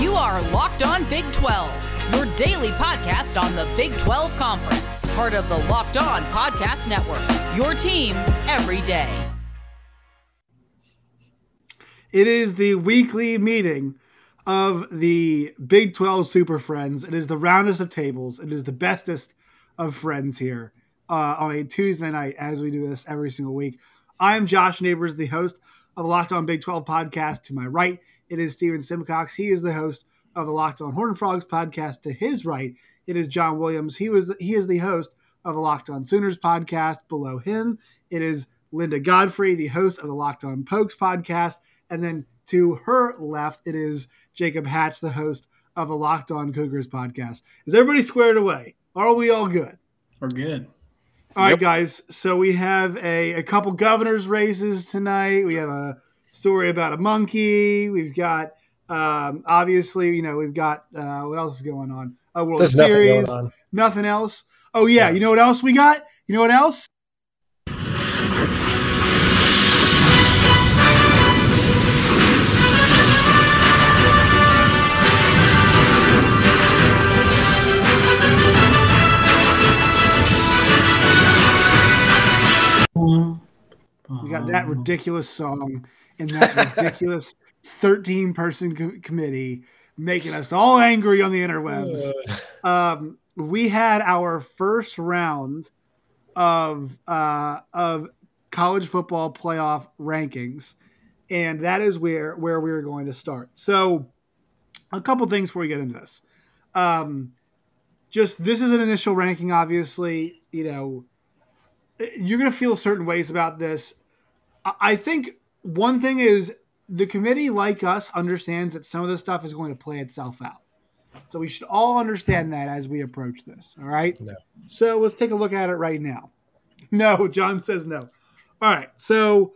You are Locked On Big 12, your daily podcast on the Big 12 Conference, part of the Locked On Podcast Network. Your team every day. It is the weekly meeting of the Big 12 Super Friends. It is the roundest of tables. It is the bestest of friends here uh, on a Tuesday night as we do this every single week. I am Josh Neighbors, the host of the Locked On Big 12 podcast. To my right, it is Steven Simcox. He is the host of the Locked On Horned Frogs podcast. To his right, it is John Williams. He was the, he is the host of the Locked On Sooners podcast. Below him, it is Linda Godfrey, the host of the Locked On Pokes podcast. And then to her left, it is Jacob Hatch, the host of the Locked On Cougars podcast. Is everybody squared away? Are we all good? We're good. All right, guys. So we have a, a couple governors' races tonight. We have a story about a monkey. We've got um, obviously, you know, we've got uh, what else is going on? A World There's nothing Series. on. Nothing else. Oh yeah, you know what else we got? You know what else? Got that ridiculous song and that ridiculous 13 person co- committee making us all angry on the interwebs. Um, we had our first round of uh, of college football playoff rankings, and that is where where we are going to start. So, a couple things before we get into this. Um, just this is an initial ranking, obviously. You know, you're going to feel certain ways about this. I- think one thing is the committee, like us, understands that some of this stuff is going to play itself out. So we should all understand that as we approach this. All right. No. So let's take a look at it right now. No, John says no. All right. So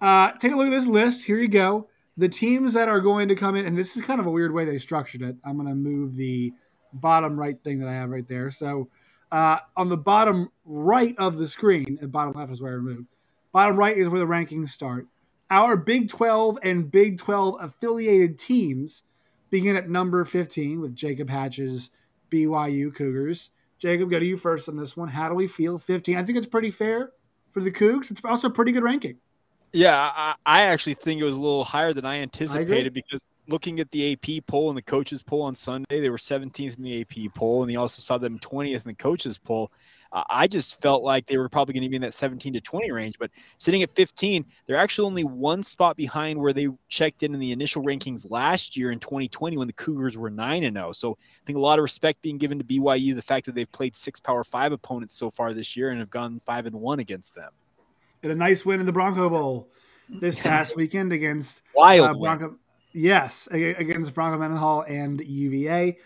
uh, take a look at this list. Here you go. The teams that are going to come in, and this is kind of a weird way they structured it. I'm going to move the bottom right thing that I have right there. So uh, on the bottom right of the screen, and bottom left is where I removed. Bottom right is where the rankings start. Our Big 12 and Big 12 affiliated teams begin at number 15 with Jacob Hatch's BYU Cougars. Jacob, go to you first on this one. How do we feel? 15. I think it's pretty fair for the Cougs. It's also a pretty good ranking. Yeah, I, I actually think it was a little higher than I anticipated because looking at the AP poll and the coaches poll on Sunday, they were 17th in the AP poll, and you also saw them 20th in the coaches poll. Uh, I just felt like they were probably going to be in that 17 to 20 range, but sitting at 15, they're actually only one spot behind where they checked in in the initial rankings last year in 2020 when the Cougars were 9 and 0. So I think a lot of respect being given to BYU, the fact that they've played six Power Five opponents so far this year and have gone 5 and 1 against them. And a nice win in the Bronco Bowl this past weekend against Wild uh. Bronco. Yes, against Bronco Mendenhall and UVA.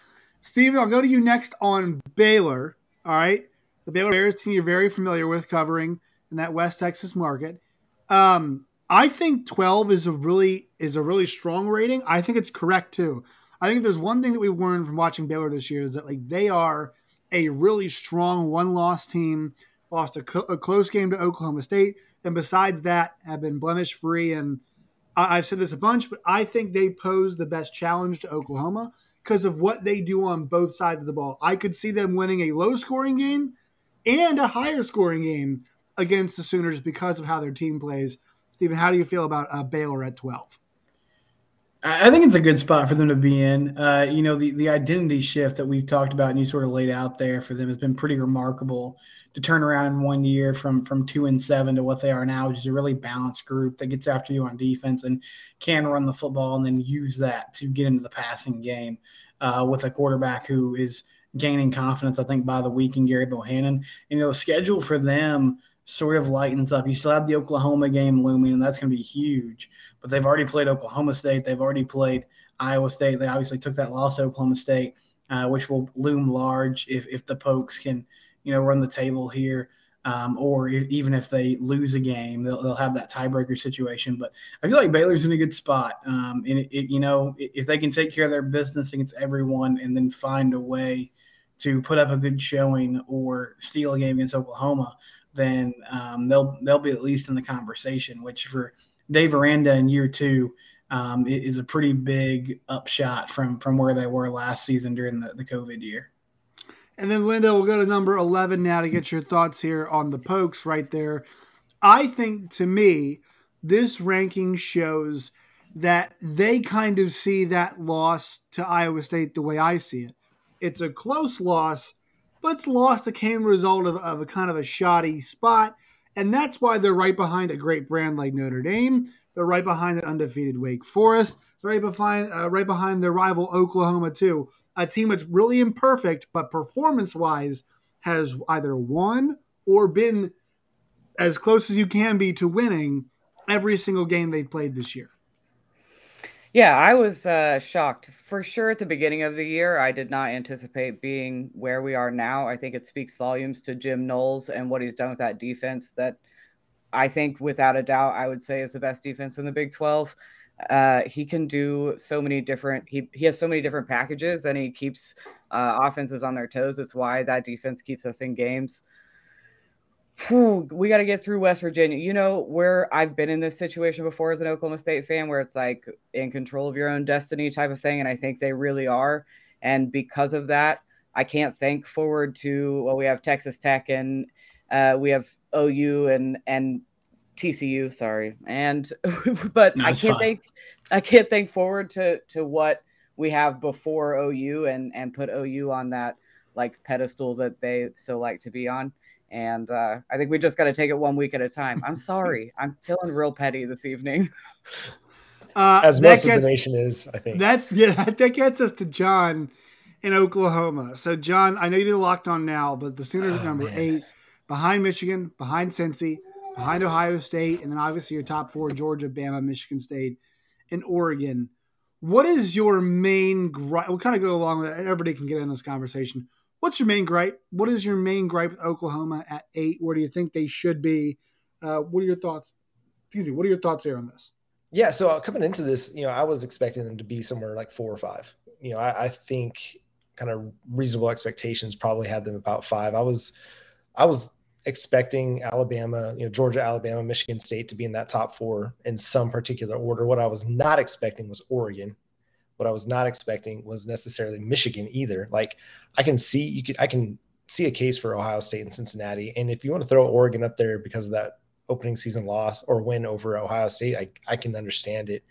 Steve, I'll go to you next on Baylor. All right. The Baylor Bears team you're very familiar with covering in that West Texas market. Um, I think 12 is a really is a really strong rating. I think it's correct too. I think there's one thing that we've learned from watching Baylor this year is that like they are a really strong one loss team. Lost a, a close game to Oklahoma State, and besides that, have been blemish free. And I- I've said this a bunch, but I think they pose the best challenge to Oklahoma because of what they do on both sides of the ball. I could see them winning a low scoring game and a higher scoring game against the Sooners because of how their team plays. Stephen, how do you feel about uh, Baylor at 12? I think it's a good spot for them to be in. Uh, you know, the, the identity shift that we've talked about and you sort of laid out there for them has been pretty remarkable to turn around in one year from from two and seven to what they are now, which is a really balanced group that gets after you on defense and can run the football and then use that to get into the passing game uh, with a quarterback who is gaining confidence, I think, by the week in Gerry Bohanon. You know, the schedule for them sort of lightens up. You still have the Oklahoma game looming, and that's going to be huge. But they've already played Oklahoma State. They've already played Iowa State. They obviously took that loss to Oklahoma State, uh, which will loom large if, if the Pokes can, you know, run the table here. Um, or if, even if they lose a game, they'll, they'll have that tiebreaker situation. But I feel like Baylor's in a good spot. Um, and, it, it, you know, if they can take care of their business against everyone and then find a way to put up a good showing or steal a game against Oklahoma, then um, they'll they'll be at least in the conversation. Which for Dave Aranda in year two um, is a pretty big upshot from from where they were last season during the, the COVID year. And then Linda, we'll go to number eleven now to get your thoughts here on the Pokes right there. I think to me, this ranking shows that they kind of see that loss to Iowa State the way I see it. It's a close loss, but it's loss that came result of, of a kind of a shoddy spot. And that's why they're right behind a great brand like Notre Dame. They're right behind an undefeated Wake Forest. They're right behind, uh, right behind their rival Oklahoma, too. A team that's really imperfect, but performance wise has either won or been as close as you can be to winning every single game they've played this year. Yeah, I was uh, shocked for sure at the beginning of the year. I did not anticipate being where we are now. I think it speaks volumes to Jim Knowles and what he's done with that defense. That I think, without a doubt, I would say is the best defense in the Big 12. Uh, he can do so many different. He he has so many different packages, and he keeps uh, offenses on their toes. It's why that defense keeps us in games whew, we got to get through West Virginia. You know, where I've been in this situation before as an Oklahoma State fan, where it's like in control of your own destiny type of thing. And I think they really are. And because of that, I can't think forward to, well, we have Texas Tech and uh, we have OU and, and TCU, sorry. And, but no, I can't fine. think, I can't think forward to, to what we have before OU and, and put OU on that like pedestal that they so like to be on. And uh, I think we just got to take it one week at a time. I'm sorry. I'm feeling real petty this evening. Uh, As most gets, of the nation is, I think. That's yeah. That gets us to John in Oklahoma. So John, I know you did locked on now, but the Sooners oh, are number man. eight, behind Michigan, behind Cincy, behind Ohio State, and then obviously your top four: Georgia, Bama, Michigan State, and Oregon. What is your main gripe? We'll kind of go along with it. Everybody can get in this conversation. What's your main gripe? What is your main gripe with Oklahoma at eight? Where do you think they should be? Uh, what are your thoughts? Excuse me. What are your thoughts here on this? Yeah, so uh, coming into this, you know, I was expecting them to be somewhere like four or five. You know, I, I think kind of reasonable expectations probably had them about five. I was, I was expecting Alabama, you know, Georgia, Alabama, Michigan State to be in that top four in some particular order. What I was not expecting was Oregon what I was not expecting was necessarily Michigan either. Like I can see you could I can see a case for Ohio State and Cincinnati. And if you want to throw Oregon up there because of that opening season loss or win over Ohio State, I, I can understand it.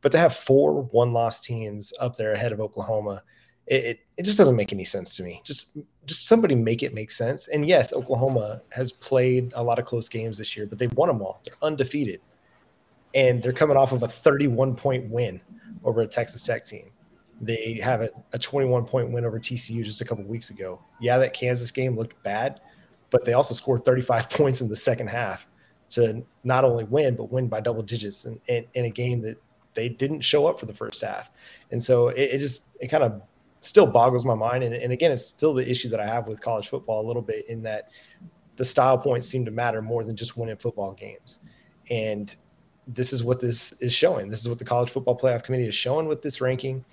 But to have four one loss teams up there ahead of Oklahoma, it, it, it just doesn't make any sense to me. Just just somebody make it make sense. And yes, Oklahoma has played a lot of close games this year, but they've won them all. They're undefeated. And they're coming off of a 31 point win over a Texas Tech team. They have a, a 21 point win over TCU just a couple weeks ago. Yeah, that Kansas game looked bad, but they also scored 35 points in the second half to not only win, but win by double digits in, in, in a game that they didn't show up for the first half. And so it, it just, it kind of still boggles my mind. And, and again, it's still the issue that I have with college football a little bit in that the style points seem to matter more than just winning football games. And this is what this is showing. This is what the college football playoff committee is showing with this ranking.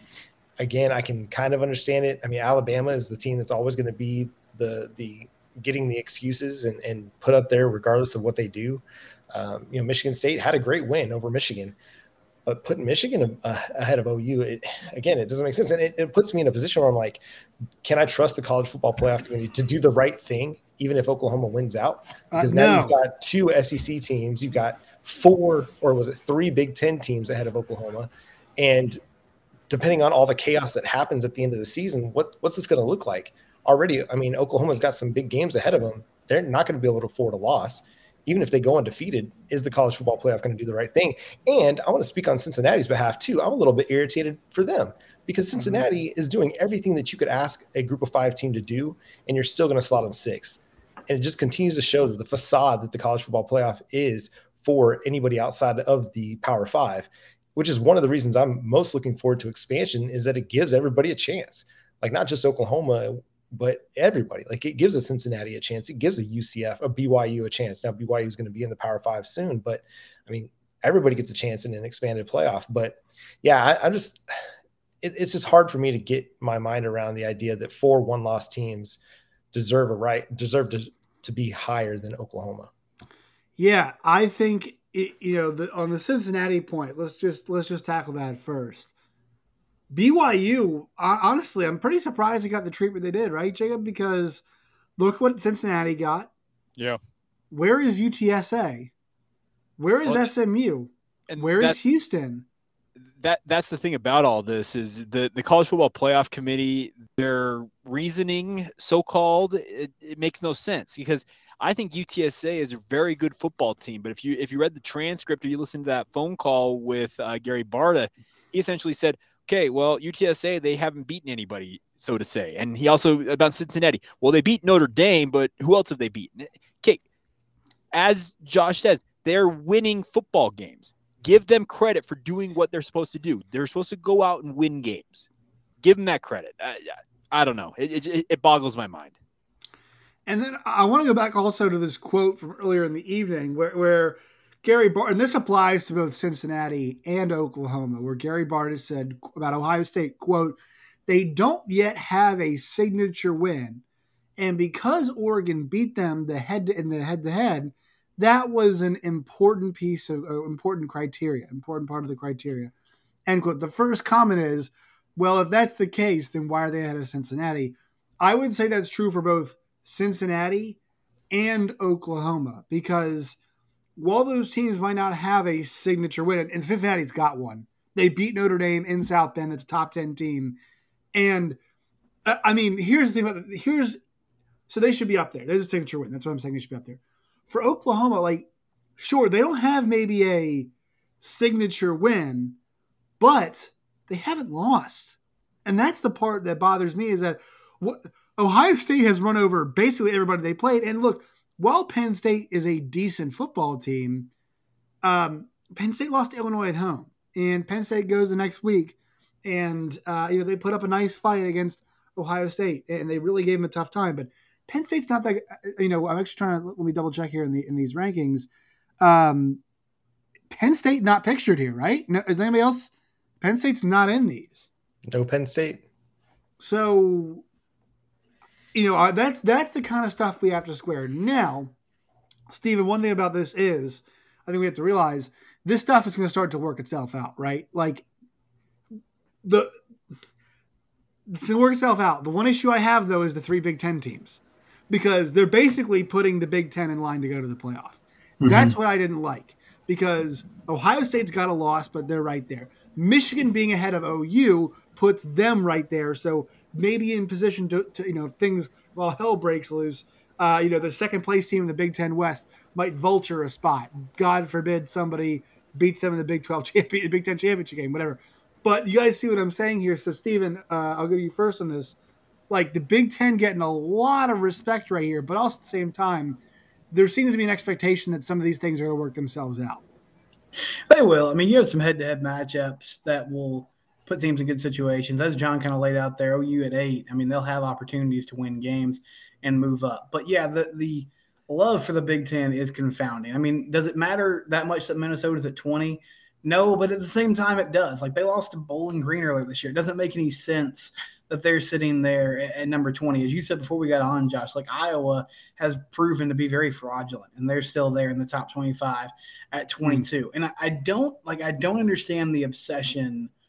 Again, I can kind of understand it. I mean, Alabama is the team that's always going to be the the getting the excuses and, and put up there regardless of what they do. Um, you know, Michigan State had a great win over Michigan, but putting Michigan ahead of OU, it, again, it doesn't make sense. And it, it, puts me in a position where I'm like, can I trust the college football playoff committee to do the right thing, even if Oklahoma wins out? Uh, because uh, now no. you've got two SEC teams, you've got four or was it three Big Ten teams ahead of Oklahoma, and depending on all the chaos that happens at the end of the season, what what's this going to look like? Already, I mean, Oklahoma's got some big games ahead of them. They're not going to be able to afford a loss, even if they go undefeated. Is the college football playoff going to do the right thing? And I want to speak on Cincinnati's behalf too. I'm a little bit irritated for them because mm-hmm. Cincinnati mm-hmm. is doing everything that you could ask a group of five team to do, and you're still going to slot them sixth. And it just continues to show that the facade that the college football playoff is for anybody outside of the Power Five, which is one of the reasons I'm most looking forward to expansion is that it gives everybody a chance, like not just Oklahoma, but everybody. Like it gives a Cincinnati a chance, it gives a UCF, a BYU a chance. Now BYU is going to be in the Power Five soon, but I mean everybody gets a chance in an expanded playoff. But yeah, I, I'm just it, it's just hard for me to get my mind around the idea that four one loss teams deserve a right deserve to to be higher than Oklahoma. Yeah, I think it, you know the, on the Cincinnati point. Let's just let's just tackle that first. BYU, honestly, I'm pretty surprised they got the treatment they did, right, Jacob? Because look what Cincinnati got. Yeah. Where is UTSA? Where is well, SMU? And where that, is Houston? That that's the thing about all this is the the college football playoff committee. Their reasoning, so called, it, it makes no sense because I think UTSA is a very good football team. But if you if you read the transcript or you listened to that phone call with uh, Gary Barta, he essentially said, "Okay, well UTSA they haven't beaten anybody, so to say." And he also about Cincinnati. Well, they beat Notre Dame, but who else have they beaten? Okay, as Josh says, they're winning football games. Give them credit for doing what they're supposed to do. They're supposed to go out and win games. Give them that credit. I, I don't know. It, it, it boggles my mind. And then I want to go back also to this quote from earlier in the evening where, where Gary Barta, and this applies to both Cincinnati and Oklahoma, where Gary Barta has said about Ohio State, quote, they don't yet have a signature win. And because Oregon beat them the head in the head to head, that was an important piece of uh, important criteria, important part of the criteria. End quote. The first comment is, well, if that's the case, then why are they ahead of Cincinnati? I would say that's true for both Cincinnati, and Oklahoma because while those teams might not have a signature win, and Cincinnati's got one, they beat Notre Dame in South Bend. It's a top 10 team. And uh, I mean, here's the thing about here's so they should be up there. There's a signature win. That's what I'm saying. They should be up there. For Oklahoma, like, sure, they don't have maybe a signature win, but they haven't lost. And that's the part that bothers me is that what Ohio State has run over basically everybody they played. And look, while Penn State is a decent football team, um, Penn State lost to Illinois at home, and Penn State goes the next week, and uh, you know they put up a nice fight against Ohio State, and they really gave them a tough time. But Penn State's not that. You know, I'm actually trying to let me double check here in the in these rankings. Um, Penn State not pictured here, right? No, is anybody else? Penn State's not in these. No Penn State. So you know, uh, that's that's the kind of stuff we have to square. Now, Stephen, one thing about this is, I think we have to realize this stuff is going to start to work itself out, right? Like the it's going to work itself out. The one issue I have though is the three Big Ten teams because they're basically putting the Big Ten in line to go to the playoff. Mm-hmm. That's what I didn't like because Ohio State's got a loss, but they're right there. Michigan being ahead of OU puts them right there. So maybe in position to, to you know, if things, while hell breaks loose, uh, you know, the second place team in the Big Ten West might vulture a spot. God forbid somebody beats them in the Big 12 champion, Big Ten championship game, whatever. But you guys see what I'm saying here. So, Stephen, uh, I'll go to you first on this. Like the Big Ten getting a lot of respect right here, but also at the same time, there seems to be an expectation that some of these things are going to work themselves out. They will. I mean, you have some head-to-head matchups that will put teams in good situations. As John kind of laid out there, OU at eight, I mean, they'll have opportunities to win games and move up. But yeah, the the love for the Big Ten is confounding. I mean, does it matter that much that Minnesota's at 20? No, but at the same time, it does. Like they lost to Bowling Green earlier this year. It doesn't make any sense that they're sitting there at, at, number 20. As you said before we got on, Josh, like Iowa has proven to be very fraudulent and they're still there in the top 25 at 22. Mm-hmm. And I, I don't like, I don't understand the obsession –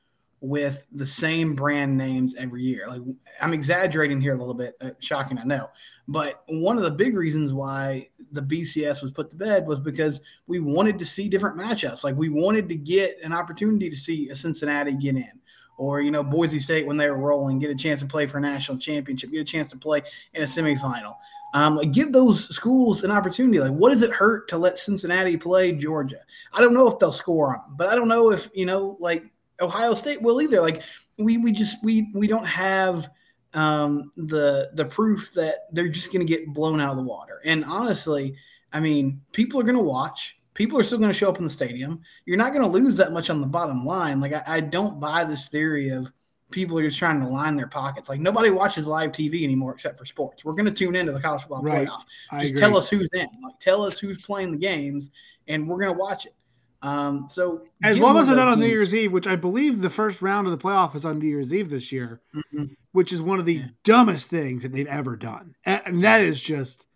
with the same brand names every year. Like I'm exaggerating here a little bit, uh, shocking, I know. But one of the big reasons why the BCS was put to bed was because we wanted to see different matchups. Like we wanted to get an opportunity to see a Cincinnati get in. Or, you know, Boise State when they were rolling, get a chance to play for a national championship, get a chance to play in a semifinal. Um, like give those schools an opportunity. Like, what does it hurt to let Cincinnati play Georgia? I don't know if they'll score on them, but I don't know if, you know, like Ohio State will either. Like we we just we we don't have um, the the proof that they're just going to get blown out of the water. And honestly, I mean, people are going to watch. People are still going to show up in the stadium. You're not going to lose that much on the bottom line. Like I, I don't buy this theory of people are just trying to line their pockets. Like nobody watches live TV anymore except for sports. We're going to tune into the college football right. playoff. Just tell us who's in. Like tell us who's playing the games, and we're going to watch it. Um, so as long as they're not on New Year's Eve, which I believe the first round of the playoff is on New Year's Eve this year, mm-hmm. which is one of the yeah. dumbest things that they've ever done, and that is just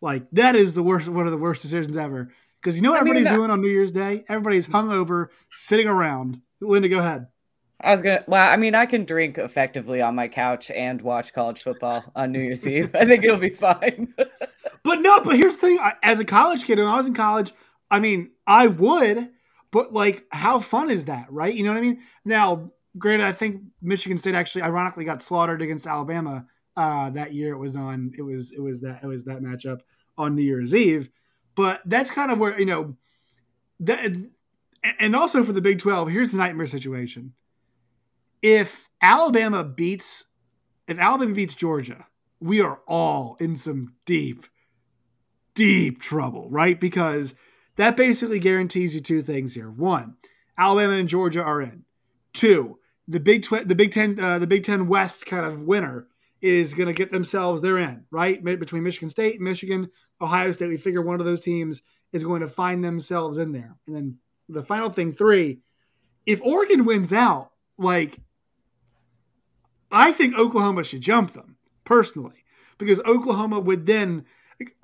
Like that is the worst, one of the worst decisions ever. Because you know what I everybody's mean, doing on New Year's Day? Everybody's hungover, sitting around. Linda, go ahead. I was gonna. Well, I mean, I can drink effectively on my couch and watch college football on New Year's Eve. I think it'll be fine. but no, but here's the thing: I, as a college kid, when I was in college, I mean, I would, but like, how fun is that, right? You know what I mean? Now, granted, I think Michigan State actually, ironically, got slaughtered against Alabama uh, that year. It was on. It was. It was that. It was that matchup on New Year's Eve. But that's kind of where you know that. And also for the Big Twelve, here's the nightmare situation if Alabama beats if Alabama beats Georgia, we are all in some deep, deep trouble, right? Because that basically guarantees you two things here. One, Alabama and Georgia are in. Two, the Big Tw- the Big Ten uh, the Big Ten West kind of winner is going to get themselves they're in right between Michigan State, Michigan, Ohio State. We figure one of those teams is going to find themselves in there. And then the final thing, three, if Oregon wins out, like I think Oklahoma should jump them personally because Oklahoma would then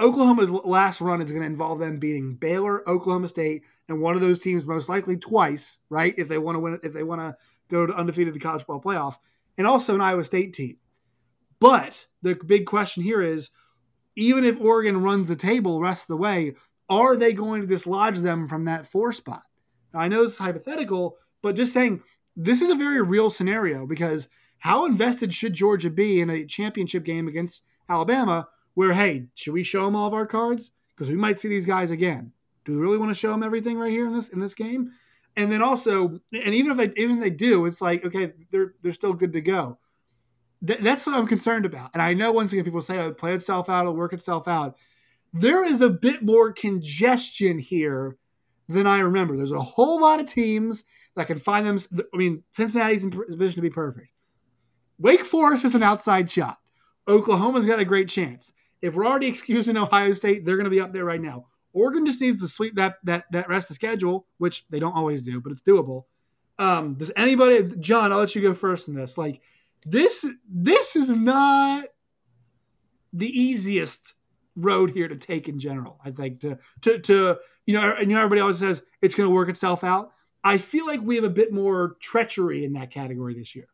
Oklahoma's last run is going to involve them beating Baylor, Oklahoma State, and one of those teams most likely twice, right? If they want to win, if they want to go to undefeated the college ball playoff, and also an Iowa State team. But the big question here is, even if Oregon runs the table rest of the way, are they going to dislodge them from that four spot? Now, I know this is hypothetical, but just saying this is a very real scenario because – how invested should Georgia be in a championship game against Alabama where, hey, should we show them all of our cards? Because we might see these guys again. Do we really want to show them everything right here in this in this game? And then also, and even if they even if they do, it's like okay, they're they're still good to go. Th- that's what I'm concerned about. And I know once again people say oh, play itself out, it'll work itself out. There is a bit more congestion here than I remember. There's a whole lot of teams that can find them. I mean, Cincinnati's in position to be perfect. Wake Forest is an outside shot. Oklahoma's got a great chance. If we're already excusing Ohio State, they're going to be up there right now. Oregon just needs to sweep that that that rest of schedule, which they don't always do, but it's doable. Um, does anybody, John? I'll let you go first in this. Like this, this is not the easiest road here to take in general. I think to to to you know, and you know, everybody always says it's going to work itself out. I feel like we have a bit more treachery in that category this year.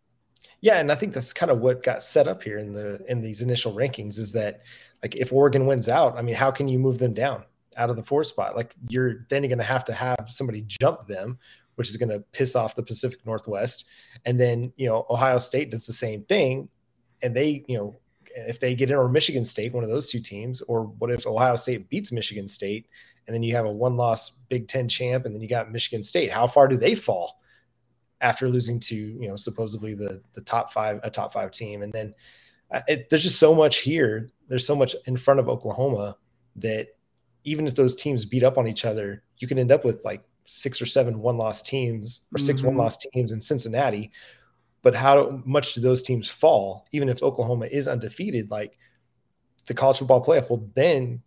Yeah, and I think that's kind of what got set up here in the in these initial rankings is that like if Oregon wins out, I mean, how can you move them down out of the four spot? Like you're then you're going to have to have somebody jump them, which is going to piss off the Pacific Northwest, and then you know Ohio State does the same thing, and they you know if they get in or Michigan State, one of those two teams, or what if Ohio State beats Michigan State, and then you have a one loss Big Ten champ, and then you got Michigan State. How far do they fall? after losing to you know supposedly the the top five a top five team and then it, there's just so much here. There's so much in front of oklahoma that even if those teams beat up on each other you can end up with like six or seven one loss teams or 6 mm-hmm. one loss teams in cincinnati. But how much do those teams fall? Even if oklahoma is undefeated like the college football playoff will then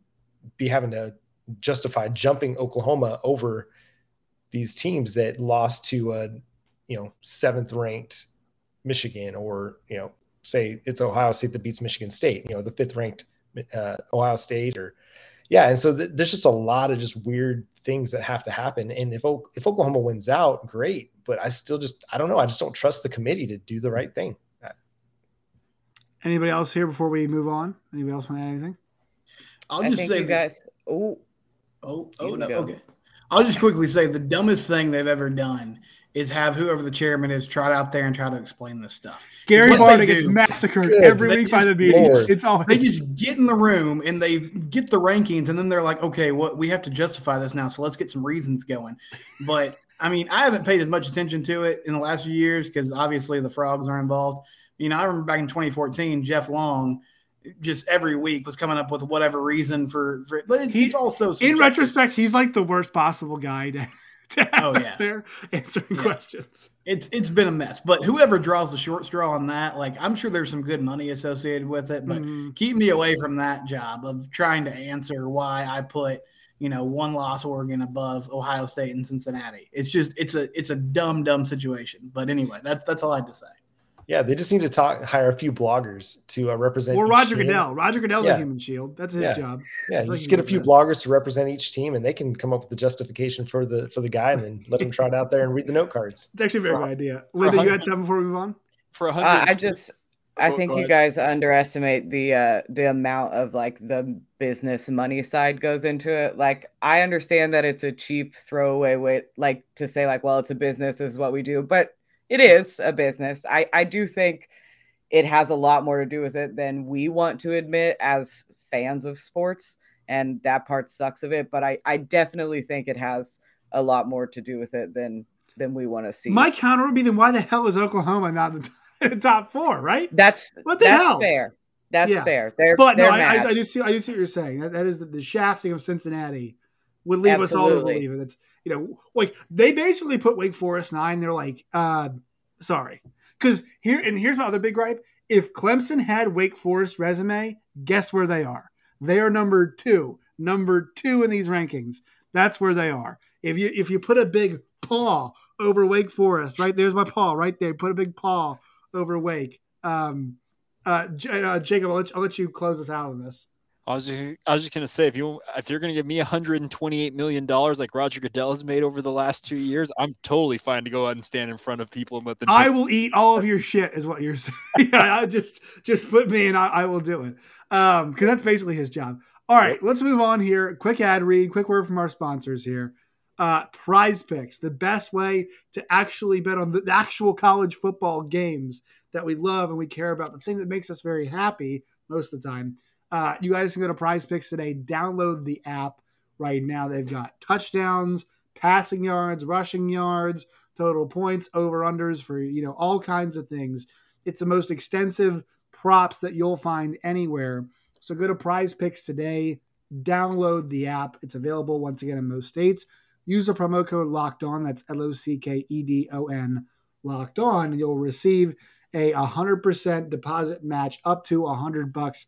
be having to justify jumping oklahoma over these teams that lost to a you know seventh ranked Michigan or you know say it's Ohio State that beats Michigan State, you know the fifth ranked uh, Ohio State or yeah, and so th- there's just a lot of just weird things that have to happen. And if o- if Oklahoma wins out, great, but I still just I don't know. I just don't trust the committee to do the right thing. Anybody else here before we move on? Anybody else want to add anything? I'll just say, you guys. Oh, oh, oh no. Go. Okay. I'll just quickly say the dumbest thing they've ever done is have whoever the chairman is trot out there and try to explain this stuff. Gary Barta gets massacred Good. every they week by the meetings. It's all they just get in the room and they get the rankings, and then they're like, okay, what well, we have to justify this now, so let's get some reasons going. But I mean, I haven't paid as much attention to it in the last few years because obviously the frogs are involved. You know, I remember back in 2014, Jeff Long just every week was coming up with whatever reason for, for but it's, he, it's also subjective. in retrospect, he's like the worst possible guy to to have oh, yeah. there answering yeah. questions. It's it's been a mess, but whoever draws the short straw on that, like I'm sure there's some good money associated with it, but mm-hmm. keep me away from that job of trying to answer why I put you know one loss Oregon above Ohio State and Cincinnati. It's just it's a it's a dumb dumb situation. But anyway, that's that's all I had to say. Yeah, they just need to talk, hire a few bloggers to uh, represent. Or Roger team. Goodell. Roger Goodell's yeah. a human shield. That's his yeah. job. Yeah, you like just get a few bloggers to represent each team, and they can come up with the justification for the for the guy, and then let him trot out there and read the note cards. It's actually a very for, good idea. Linda, you had something before we move on. For a hundred, uh, I just I think you guys underestimate the uh, the amount of like the business money side goes into it. Like I understand that it's a cheap throwaway way, like to say like, well, it's a business, this is what we do, but it is a business. I I do think it has a lot more to do with it than we want to admit as fans of sports and that part sucks of it but i i definitely think it has a lot more to do with it than than we want to see. My counter would be then why the hell is oklahoma not in the top four right? That's what the that's hell? fair. That's yeah. fair. They're, but they're no I, I, I, do see i do see what you're saying. That, that is the, the shafting of cincinnati would leave Absolutely. us all to believe it it's you know like they basically put wake forest nine they're like uh sorry because here and here's my other big gripe: if Clemson had Wake Forest resume, guess where they are? They are number two, number two in these rankings. That's where they are. If you if you put a big paw over Wake Forest, right there's my paw right there. Put a big paw over Wake. Um, uh, uh, Jacob, I'll let, I'll let you close us out on this. I was just I was just gonna say if you if you're gonna give me 128 million dollars like Roger Goodell has made over the last two years, I'm totally fine to go out and stand in front of people and let them. I will eat all of your shit, is what you're saying. yeah, I just just put me and I, I will do it. Um, because that's basically his job. All right, yep. let's move on here. Quick ad read. Quick word from our sponsors here. Uh, prize picks, the best way to actually bet on the, the actual college football games that we love and we care about, the thing that makes us very happy most of the time. Uh, you guys can go to PrizePicks today. Download the app right now. They've got touchdowns, passing yards, rushing yards, total points, over unders for you know all kinds of things. It's the most extensive props that you'll find anywhere. So go to PrizePicks today. Download the app. It's available once again in most states. Use the promo code Locked On. That's L O C K E D O N. Locked On. You'll receive a 100% deposit match up to 100 bucks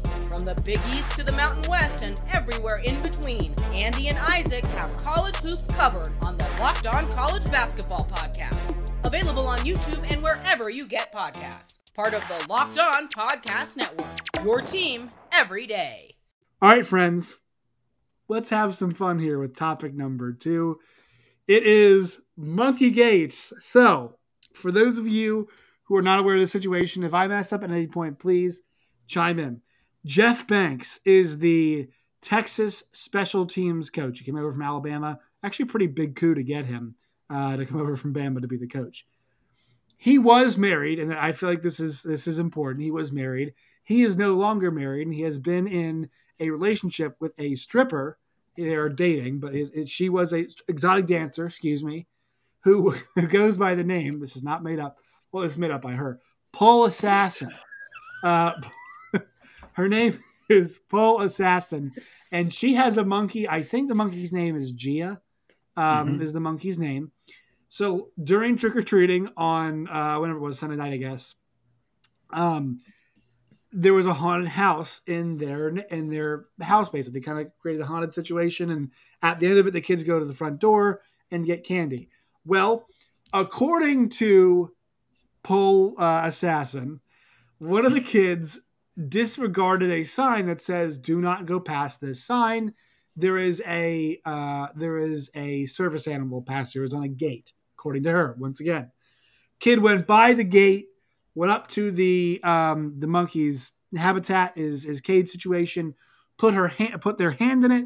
From the Big East to the Mountain West and everywhere in between, Andy and Isaac have college hoops covered on the Locked On College Basketball Podcast. Available on YouTube and wherever you get podcasts. Part of the Locked On Podcast Network. Your team every day. All right, friends. Let's have some fun here with topic number two. It is Monkey Gates. So, for those of you who are not aware of the situation, if I mess up at any point, please chime in. Jeff Banks is the Texas special teams coach. He came over from Alabama. Actually, pretty big coup to get him uh, to come over from Bama to be the coach. He was married, and I feel like this is this is important. He was married. He is no longer married, and he has been in a relationship with a stripper. They are dating, but his, his, she was a exotic dancer. Excuse me, who, who goes by the name. This is not made up. Well, it's made up by her. Pole Assassin. Uh, her name is Pole Assassin, and she has a monkey. I think the monkey's name is Gia. Um, mm-hmm. Is the monkey's name? So during trick or treating on uh, whenever it was Sunday night, I guess, um, there was a haunted house in their in their house. Basically, they kind of created a haunted situation, and at the end of it, the kids go to the front door and get candy. Well, according to Pole uh, Assassin, one of the kids disregarded a sign that says "Do not go past this sign." There is a uh, there is a service animal pasture is on a gate, according to her. Once again, kid went by the gate, went up to the um, the monkey's habitat, is his cage situation, put her hand, put their hand in it.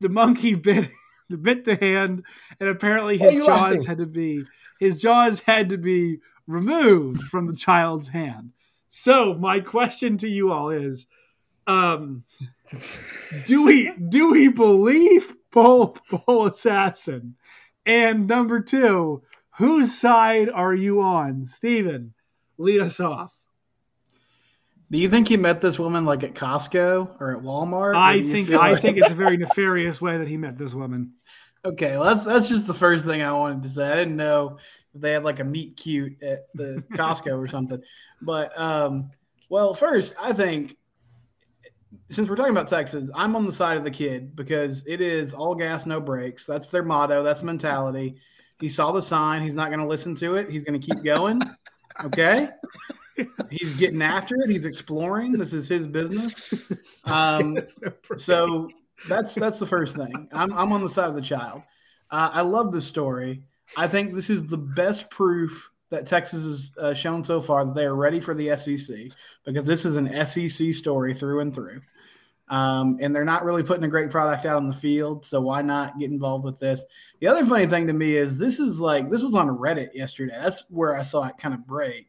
The monkey bit bit the hand, and apparently his jaws laughing? had to be his jaws had to be removed from the child's hand. So my question to you all is, um, do we do we believe Pole Pole Assassin? And number two, whose side are you on? Steven, lead us off. Do you think he met this woman like at Costco or at Walmart? I think I like... think it's a very nefarious way that he met this woman. Okay, well, that's that's just the first thing I wanted to say. I didn't know they had like a meet cute at the Costco or something. But um, well, first I think since we're talking about Texas, I'm on the side of the kid because it is all gas, no brakes. That's their motto. That's the mentality. He saw the sign. He's not going to listen to it. He's going to keep going. Okay. He's getting after it. He's exploring. This is his business. Um, so that's that's the first thing. I'm I'm on the side of the child. Uh, I love this story. I think this is the best proof that Texas has uh, shown so far that they are ready for the SEC because this is an SEC story through and through. Um, and they're not really putting a great product out on the field. So why not get involved with this? The other funny thing to me is this is like this was on Reddit yesterday. That's where I saw it kind of break.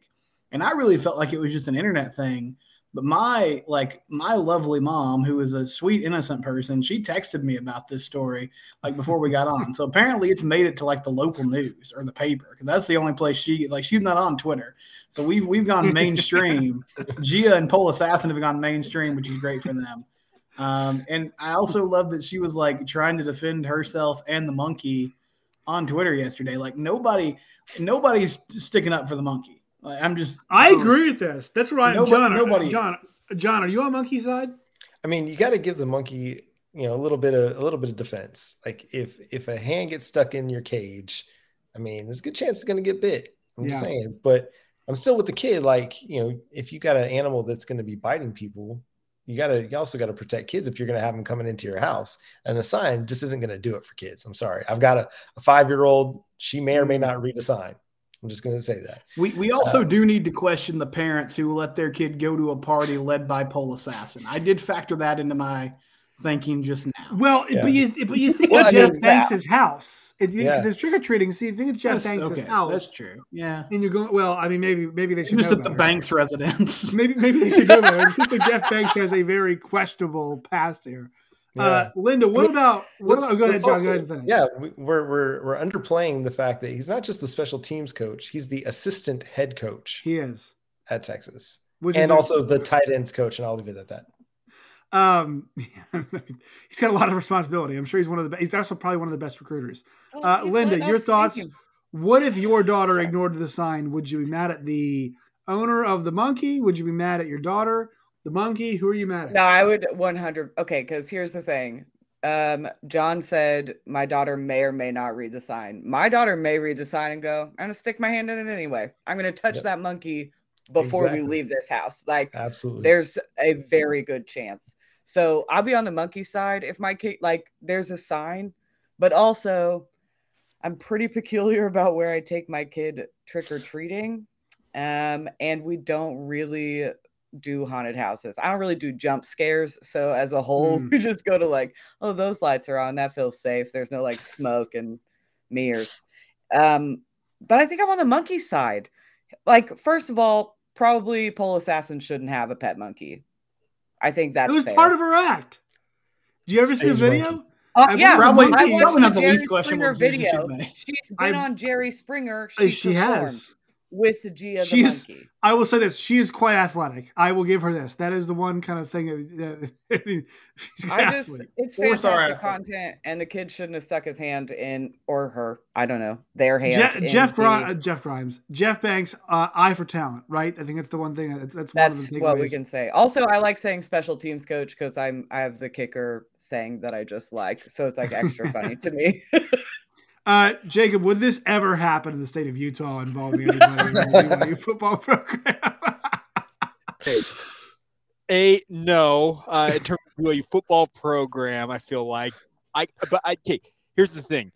And I really felt like it was just an internet thing. But my like my lovely mom, who is a sweet innocent person, she texted me about this story like before we got on. So apparently it's made it to like the local news or the paper because that's the only place she like she's not on Twitter. So we've we've gone mainstream. Gia and Pole Assassin have gone mainstream, which is great for them. Um, and I also love that she was like trying to defend herself and the monkey on Twitter yesterday. Like nobody, nobody's sticking up for the monkey. Like, I'm just. I agree with this. That's right, nobody, John. Nobody, John, John, are you on monkey side? I mean, you got to give the monkey, you know, a little bit of a little bit of defense. Like if if a hand gets stuck in your cage, I mean, there's a good chance it's going to get bit. I'm yeah. just saying, but I'm still with the kid. Like, you know, if you got an animal that's going to be biting people, you gotta you also got to protect kids if you're going to have them coming into your house and the sign just isn't going to do it for kids i'm sorry i've got a, a five year old she may or may mm. not read a sign i'm just going to say that we, we also uh, do need to question the parents who let their kid go to a party led by pole assassin i did factor that into my thinking just now. Well, yeah. but you but you think well, it's Jeff Banks' house. Because yeah. it's trick or treating, so you think it's Jeff Banks' okay, house. That's true. Yeah. And you're going well, I mean maybe maybe they should just at the Banks residence. maybe maybe they should go there. it seems like Jeff Banks has a very questionable past here. Uh, yeah. Uh, Linda, what about what about? Go ahead, John. Also, go ahead and finish. Yeah, we, we're we're we're underplaying the fact that he's not just the special teams coach; he's the assistant head coach. He is at Texas, Which and also the tight ends coach. And I'll leave it at that. Um, he's got a lot of responsibility. I'm sure he's one of the. He's also probably one of the best recruiters. Oh, uh, Linda, your thoughts? What if your daughter Sorry. ignored the sign? Would you be mad at the owner of the monkey? Would you be mad at your daughter, the monkey? Who are you mad at? No, I would 100. Okay, because here's the thing. Um, John said my daughter may or may not read the sign. My daughter may read the sign and go, I'm gonna stick my hand in it anyway. I'm gonna touch yep. that monkey before exactly. we leave this house. Like, absolutely, there's a very good chance. So I'll be on the monkey side if my kid like there's a sign, but also I'm pretty peculiar about where I take my kid trick or treating. Um, and we don't really do haunted houses. I don't really do jump scares. So as a whole, mm. we just go to like, oh, those lights are on. That feels safe. There's no like smoke and mirrors. Um, but I think I'm on the monkey side. Like, first of all, probably Pole Assassin shouldn't have a pet monkey. I think that's it was fair. part of her act. Do you ever Stage see the video? Uh, yeah, probably. I watched probably not the Jerry least Springer video. She's been i on Jerry Springer. She, she has with the Gia the monkey. I will say this: she is quite athletic. I will give her this. That is the one kind of thing. That, I just it's Four fantastic content, and the kid shouldn't have stuck his hand in or her. I don't know their hand. Je- Jeff uh, Jeff Grimes, Jeff Banks, uh, eye for talent, right? I think that's the one thing. That's that's, that's what we can say. Also, I like saying special teams coach because I'm I have the kicker thing that I just like, so it's like extra funny to me. Uh, Jacob, would this ever happen in the state of Utah involving anybody in the BYU football program? a no. Uh, in terms of BYU football program, I feel like I. But I take. Here's the thing,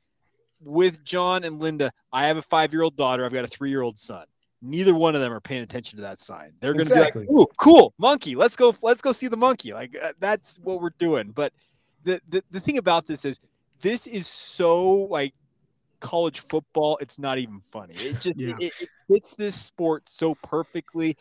with John and Linda, I have a five year old daughter. I've got a three year old son. Neither one of them are paying attention to that sign. They're going to exactly. be like, "Ooh, cool, monkey! Let's go! Let's go see the monkey!" Like uh, that's what we're doing. But the, the the thing about this is, this is so like college football, it's not even funny. It just yeah. it, it, fits this sport so perfectly.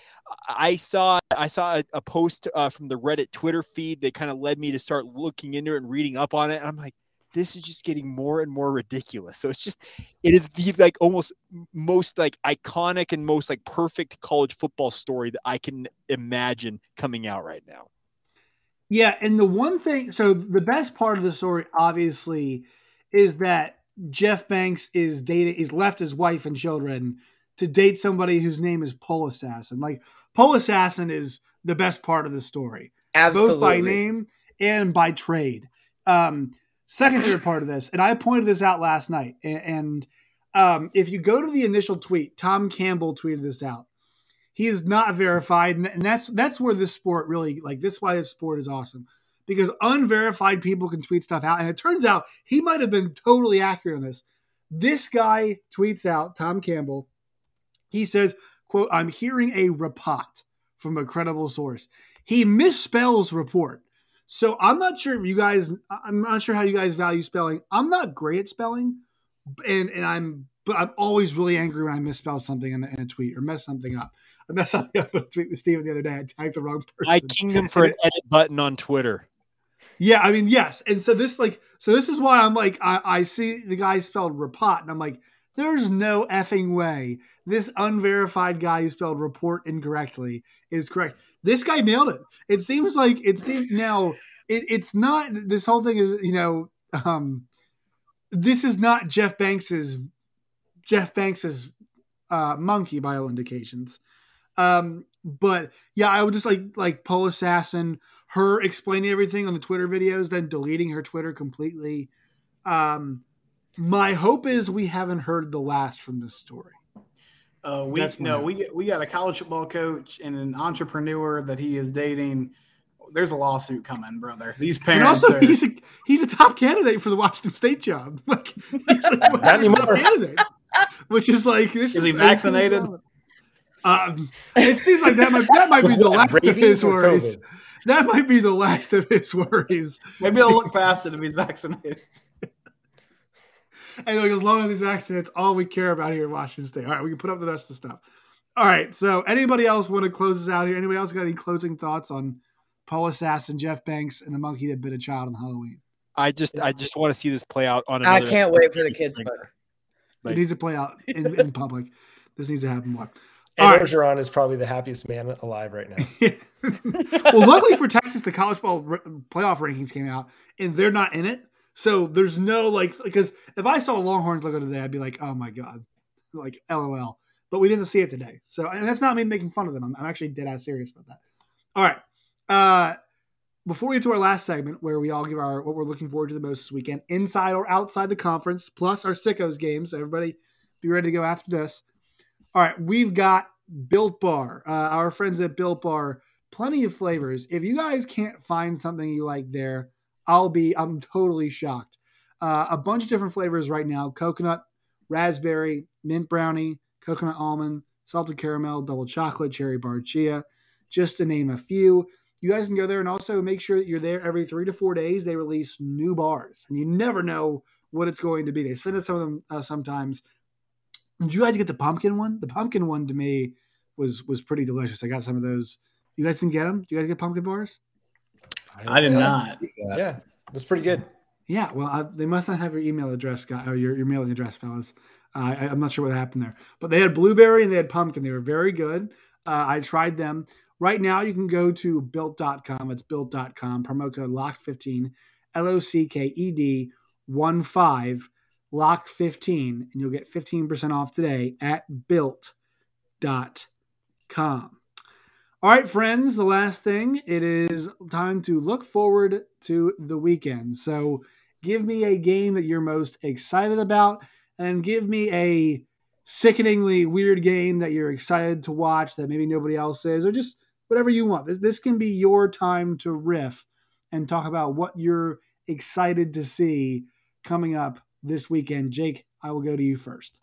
I saw I saw a, a post uh, from the Reddit Twitter feed that kind of led me to start looking into it and reading up on it. And I'm like, this is just getting more and more ridiculous. So it's just, it is the like almost most like iconic and most like perfect college football story that I can imagine coming out right now. Yeah, and the one thing, so the best part of the story, obviously, is that Jeff Banks is dating, he's left his wife and children to date somebody whose name is Pole Assassin. Like Pole Assassin is the best part of the story, Absolutely. both by name and by trade. Um, second favorite part of this, and I pointed this out last night, and, and um, if you go to the initial tweet, Tom Campbell tweeted this out. He is not verified, and that's that's where this sport really like this. Is why this sport is awesome because unverified people can tweet stuff out, and it turns out he might have been totally accurate on this. This guy tweets out Tom Campbell. He says, "quote I'm hearing a report from a credible source." He misspells report. So I'm not sure you guys. I'm not sure how you guys value spelling. I'm not great at spelling, and and I'm but I'm always really angry when I misspell something in a, in a tweet or mess something up. I messed something up in a tweet with Steven the other day. I tagged the wrong person. I kingdom for an edit button on Twitter. Yeah, I mean, yes. And so this like so this is why I'm like I, I see the guy spelled repot and I'm like, there's no effing way this unverified guy who spelled report incorrectly is correct. This guy nailed it. It seems like it seems now it, it's not this whole thing is, you know, um this is not Jeff Banks's Jeff Banks's uh, monkey by all indications. Um, but yeah, I would just like like Pole Assassin, her explaining everything on the Twitter videos, then deleting her Twitter completely. Um, my hope is we haven't heard the last from this story. Uh, we no, we we got a college football coach and an entrepreneur that he is dating. There's a lawsuit coming, brother. These parents. And also, are, he's a he's a top candidate for the Washington State job. Like he's like not anymore. Candidate, which is like this. Is is he vaccinated? Um, it seems like that might that might be the last of his worries. That might be the last of his worries. Maybe I'll look past it if he's vaccinated. and like, as long as he's vaccinated, it's all we care about here in Washington State. All right, we can put up the rest of the stuff. All right. So, anybody else want to close this out here? Anybody else got any closing thoughts on Pole Assassin, Jeff Banks, and the monkey that bit a child on Halloween? I just, I just want to see this play out on. I can't wait for the kids. Like, it needs to play out in, in public. This needs to happen more. And right. Orgeron is probably the happiest man alive right now. well, luckily for Texas, the college ball playoff rankings came out, and they're not in it. So there's no like because if I saw Longhorns logo today, I'd be like, oh my god, like LOL. But we didn't see it today, so and that's not me making fun of them. I'm, I'm actually dead ass serious about that. All right. Uh, before we get to our last segment, where we all give our what we're looking forward to the most this weekend, inside or outside the conference, plus our sickos games. So everybody, be ready to go after this. All right, we've got Built Bar. Uh, our friends at Built Bar, plenty of flavors. If you guys can't find something you like there, I'll be I'm totally shocked. Uh, a bunch of different flavors right now: coconut, raspberry, mint brownie, coconut almond, salted caramel, double chocolate, cherry bar chia, just to name a few. You guys can go there and also make sure that you're there every three to four days. They release new bars, and you never know what it's going to be. They send us some of them uh, sometimes did you guys get the pumpkin one? The pumpkin one to me was was pretty delicious. I got some of those. You guys didn't get them? Do you guys get pumpkin bars? I did not. Yeah, that's pretty good. Yeah, well, I, they must not have your email address, guy, or your, your mailing address, fellas. Uh, I, am not sure what happened there, but they had blueberry and they had pumpkin. They were very good. Uh, I tried them. Right now, you can go to built.com. It's built.com. Promo code LOCKED15, L O C K E D 1 5 locked 15 and you'll get 15% off today at built.com. All right, friends, the last thing, it is time to look forward to the weekend. So give me a game that you're most excited about and give me a sickeningly weird game that you're excited to watch that maybe nobody else is, or just whatever you want. This, this can be your time to riff and talk about what you're excited to see coming up this weekend. Jake, I will go to you first.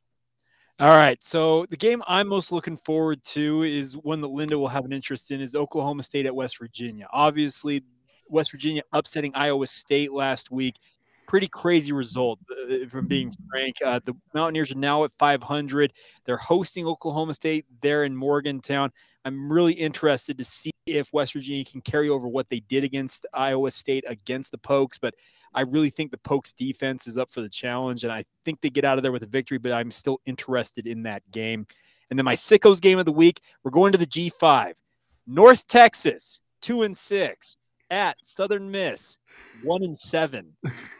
All right. So the game I'm most looking forward to is one that Linda will have an interest in is Oklahoma State at West Virginia. Obviously, West Virginia upsetting Iowa State last week. Pretty crazy result, uh, from being frank. Uh, the Mountaineers are now at 500. They're hosting Oklahoma State there in Morgantown. I'm really interested to see if West Virginia can carry over what they did against Iowa State against the Pokes. But I really think the Pokes defense is up for the challenge, and I think they get out of there with a victory. But I'm still interested in that game. And then my sickos game of the week, we're going to the G5, North Texas, two and six at Southern Miss, one and seven.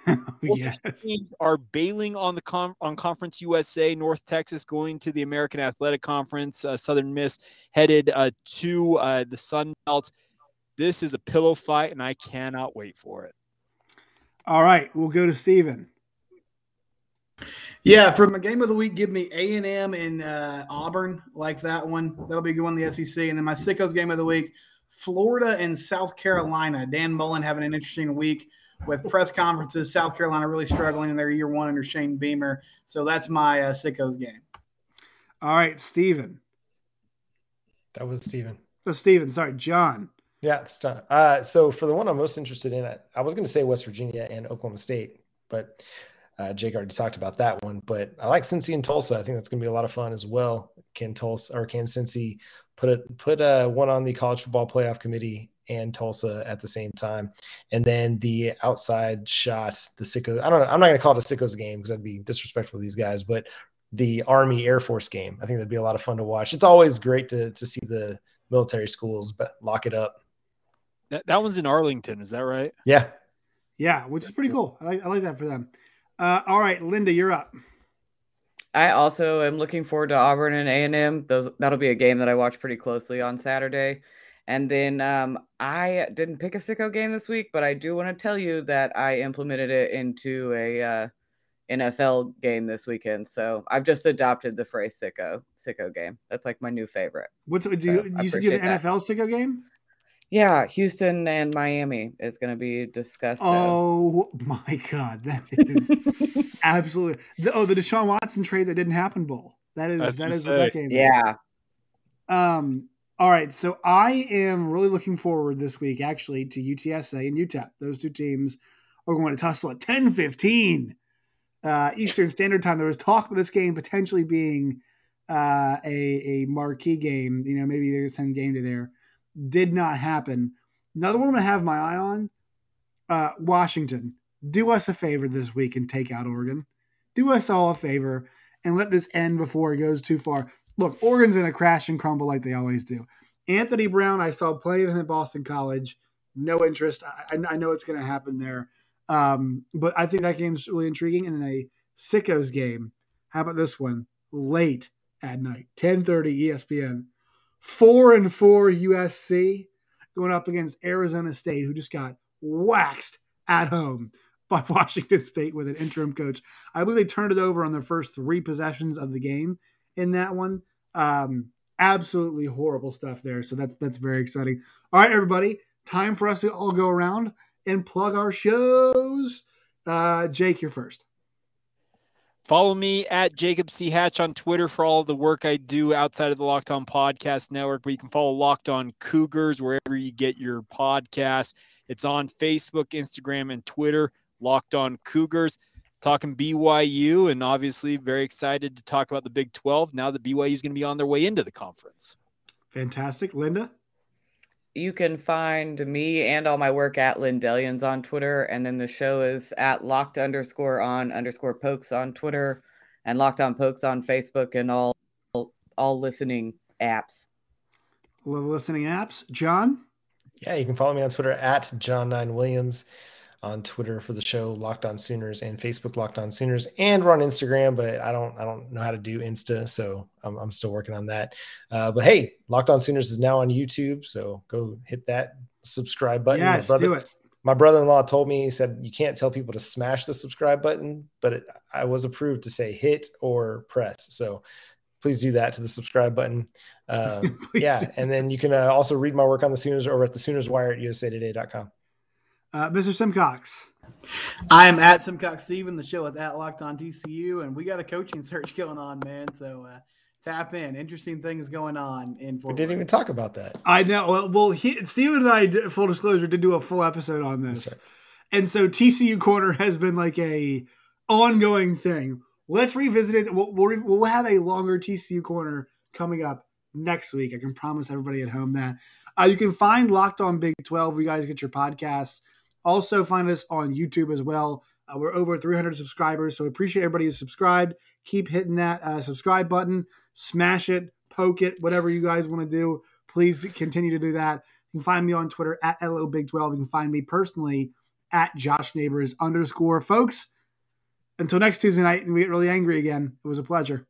yes. teams are bailing on the com- on Conference USA. North Texas going to the American Athletic Conference. Uh, Southern Miss headed uh, to uh, the Sun Belt. This is a pillow fight, and I cannot wait for it. All right, we'll go to Steven. Yeah, for my game of the week, give me A and M in uh, Auburn, like that one. That'll be a good one. The SEC, and then my sickos game of the week. Florida and South Carolina. Dan Mullen having an interesting week with press conferences. South Carolina really struggling in their year one under Shane Beamer. So that's my uh, sickos game. All right, Steven. That was Steven. So Steven. Sorry, John. Yeah, it's done. uh, so for the one I'm most interested in, I was going to say West Virginia and Oklahoma State, but uh, Jake already talked about that one. But I like Cincy and Tulsa. I think that's going to be a lot of fun as well. Can Tulsa or can Cincy put a put a one on the college football playoff committee and Tulsa at the same time. And then the outside shot, the sicko. I don't know. I'm not going to call it a sickos game because that'd be disrespectful to these guys, but the Army Air Force game. I think that'd be a lot of fun to watch. It's always great to to see the military schools but lock it up. That, that one's in Arlington, is that right? Yeah. Yeah, which is pretty cool. I like, I like that for them. Uh, all right, Linda, you're up. I also am looking forward to Auburn and A and M. Those that'll be a game that I watch pretty closely on Saturday. And then um, I didn't pick a sicko game this week, but I do want to tell you that I implemented it into a uh, NFL game this weekend. So I've just adopted the phrase sicko sicko game. That's like my new favorite. What's do you, so you said you have an NFL sicko game? Yeah, Houston and Miami is going to be discussed. Oh my god, that is absolutely. The, oh, the Deshaun Watson trade that didn't happen. Bowl. That is that is what that game. Yeah. Is. Um. All right, so I am really looking forward this week, actually, to UTSA and UTEP. Those two teams are going to tussle at ten fifteen uh, Eastern Standard Time. There was talk of this game potentially being uh, a a marquee game. You know, maybe there's some game to there did not happen. Another one I have my eye on uh, Washington. Do us a favor this week and take out Oregon. Do us all a favor and let this end before it goes too far. Look, Oregon's going to crash and crumble like they always do. Anthony Brown, I saw plenty of him at Boston College. No interest. I, I know it's going to happen there. Um, but I think that game's really intriguing. And then a Sickos game. How about this one? Late at night, 1030 ESPN four and four USC going up against Arizona State, who just got waxed at home by Washington State with an interim coach. I believe they turned it over on their first three possessions of the game in that one. Um, absolutely horrible stuff there. So that's that's very exciting. All right, everybody, time for us to all go around and plug our shows. Uh, Jake, you're first. Follow me at Jacob C. Hatch on Twitter for all the work I do outside of the Locked On Podcast Network. But you can follow Locked On Cougars wherever you get your podcasts. It's on Facebook, Instagram, and Twitter. Locked On Cougars. Talking BYU, and obviously very excited to talk about the Big 12 now that BYU is going to be on their way into the conference. Fantastic. Linda? You can find me and all my work at Lindellians on Twitter. And then the show is at locked underscore on underscore pokes on Twitter and locked on pokes on Facebook and all all listening apps. Love listening apps. John? Yeah, you can follow me on Twitter at John9Williams on Twitter for the show Locked On Sooners and Facebook Locked On Sooners, and we're on Instagram, but I don't I don't know how to do Insta, so I'm, I'm still working on that. Uh, but hey, Locked On Sooners is now on YouTube, so go hit that subscribe button. Yes, brother, do it. My brother-in-law told me he said you can't tell people to smash the subscribe button, but it, I was approved to say hit or press. So please do that to the subscribe button. Um, yeah, and then you can uh, also read my work on the Sooners over at the Sooners Wire at usatoday.com. Uh, Mr. Simcox. I am at Simcox Steven. The show is at Locked On TCU, and we got a coaching search going on, man. So uh, tap in. Interesting things going on in. Fort we didn't even talk about that. I know. Well, well he, Steven and I, did, full disclosure, did do a full episode on this, right. and so TCU corner has been like a ongoing thing. Let's revisit it. We'll, we'll, we'll have a longer TCU corner coming up next week. I can promise everybody at home that. Uh, you can find Locked On Big 12 where you guys get your podcasts. Also, find us on YouTube as well. Uh, we're over 300 subscribers, so appreciate everybody who's subscribed. Keep hitting that uh, subscribe button, smash it, poke it, whatever you guys want to do. Please continue to do that. You can find me on Twitter at LO Big 12. You can find me personally at Josh Neighbors underscore. Folks, until next Tuesday night, and we get really angry again. It was a pleasure.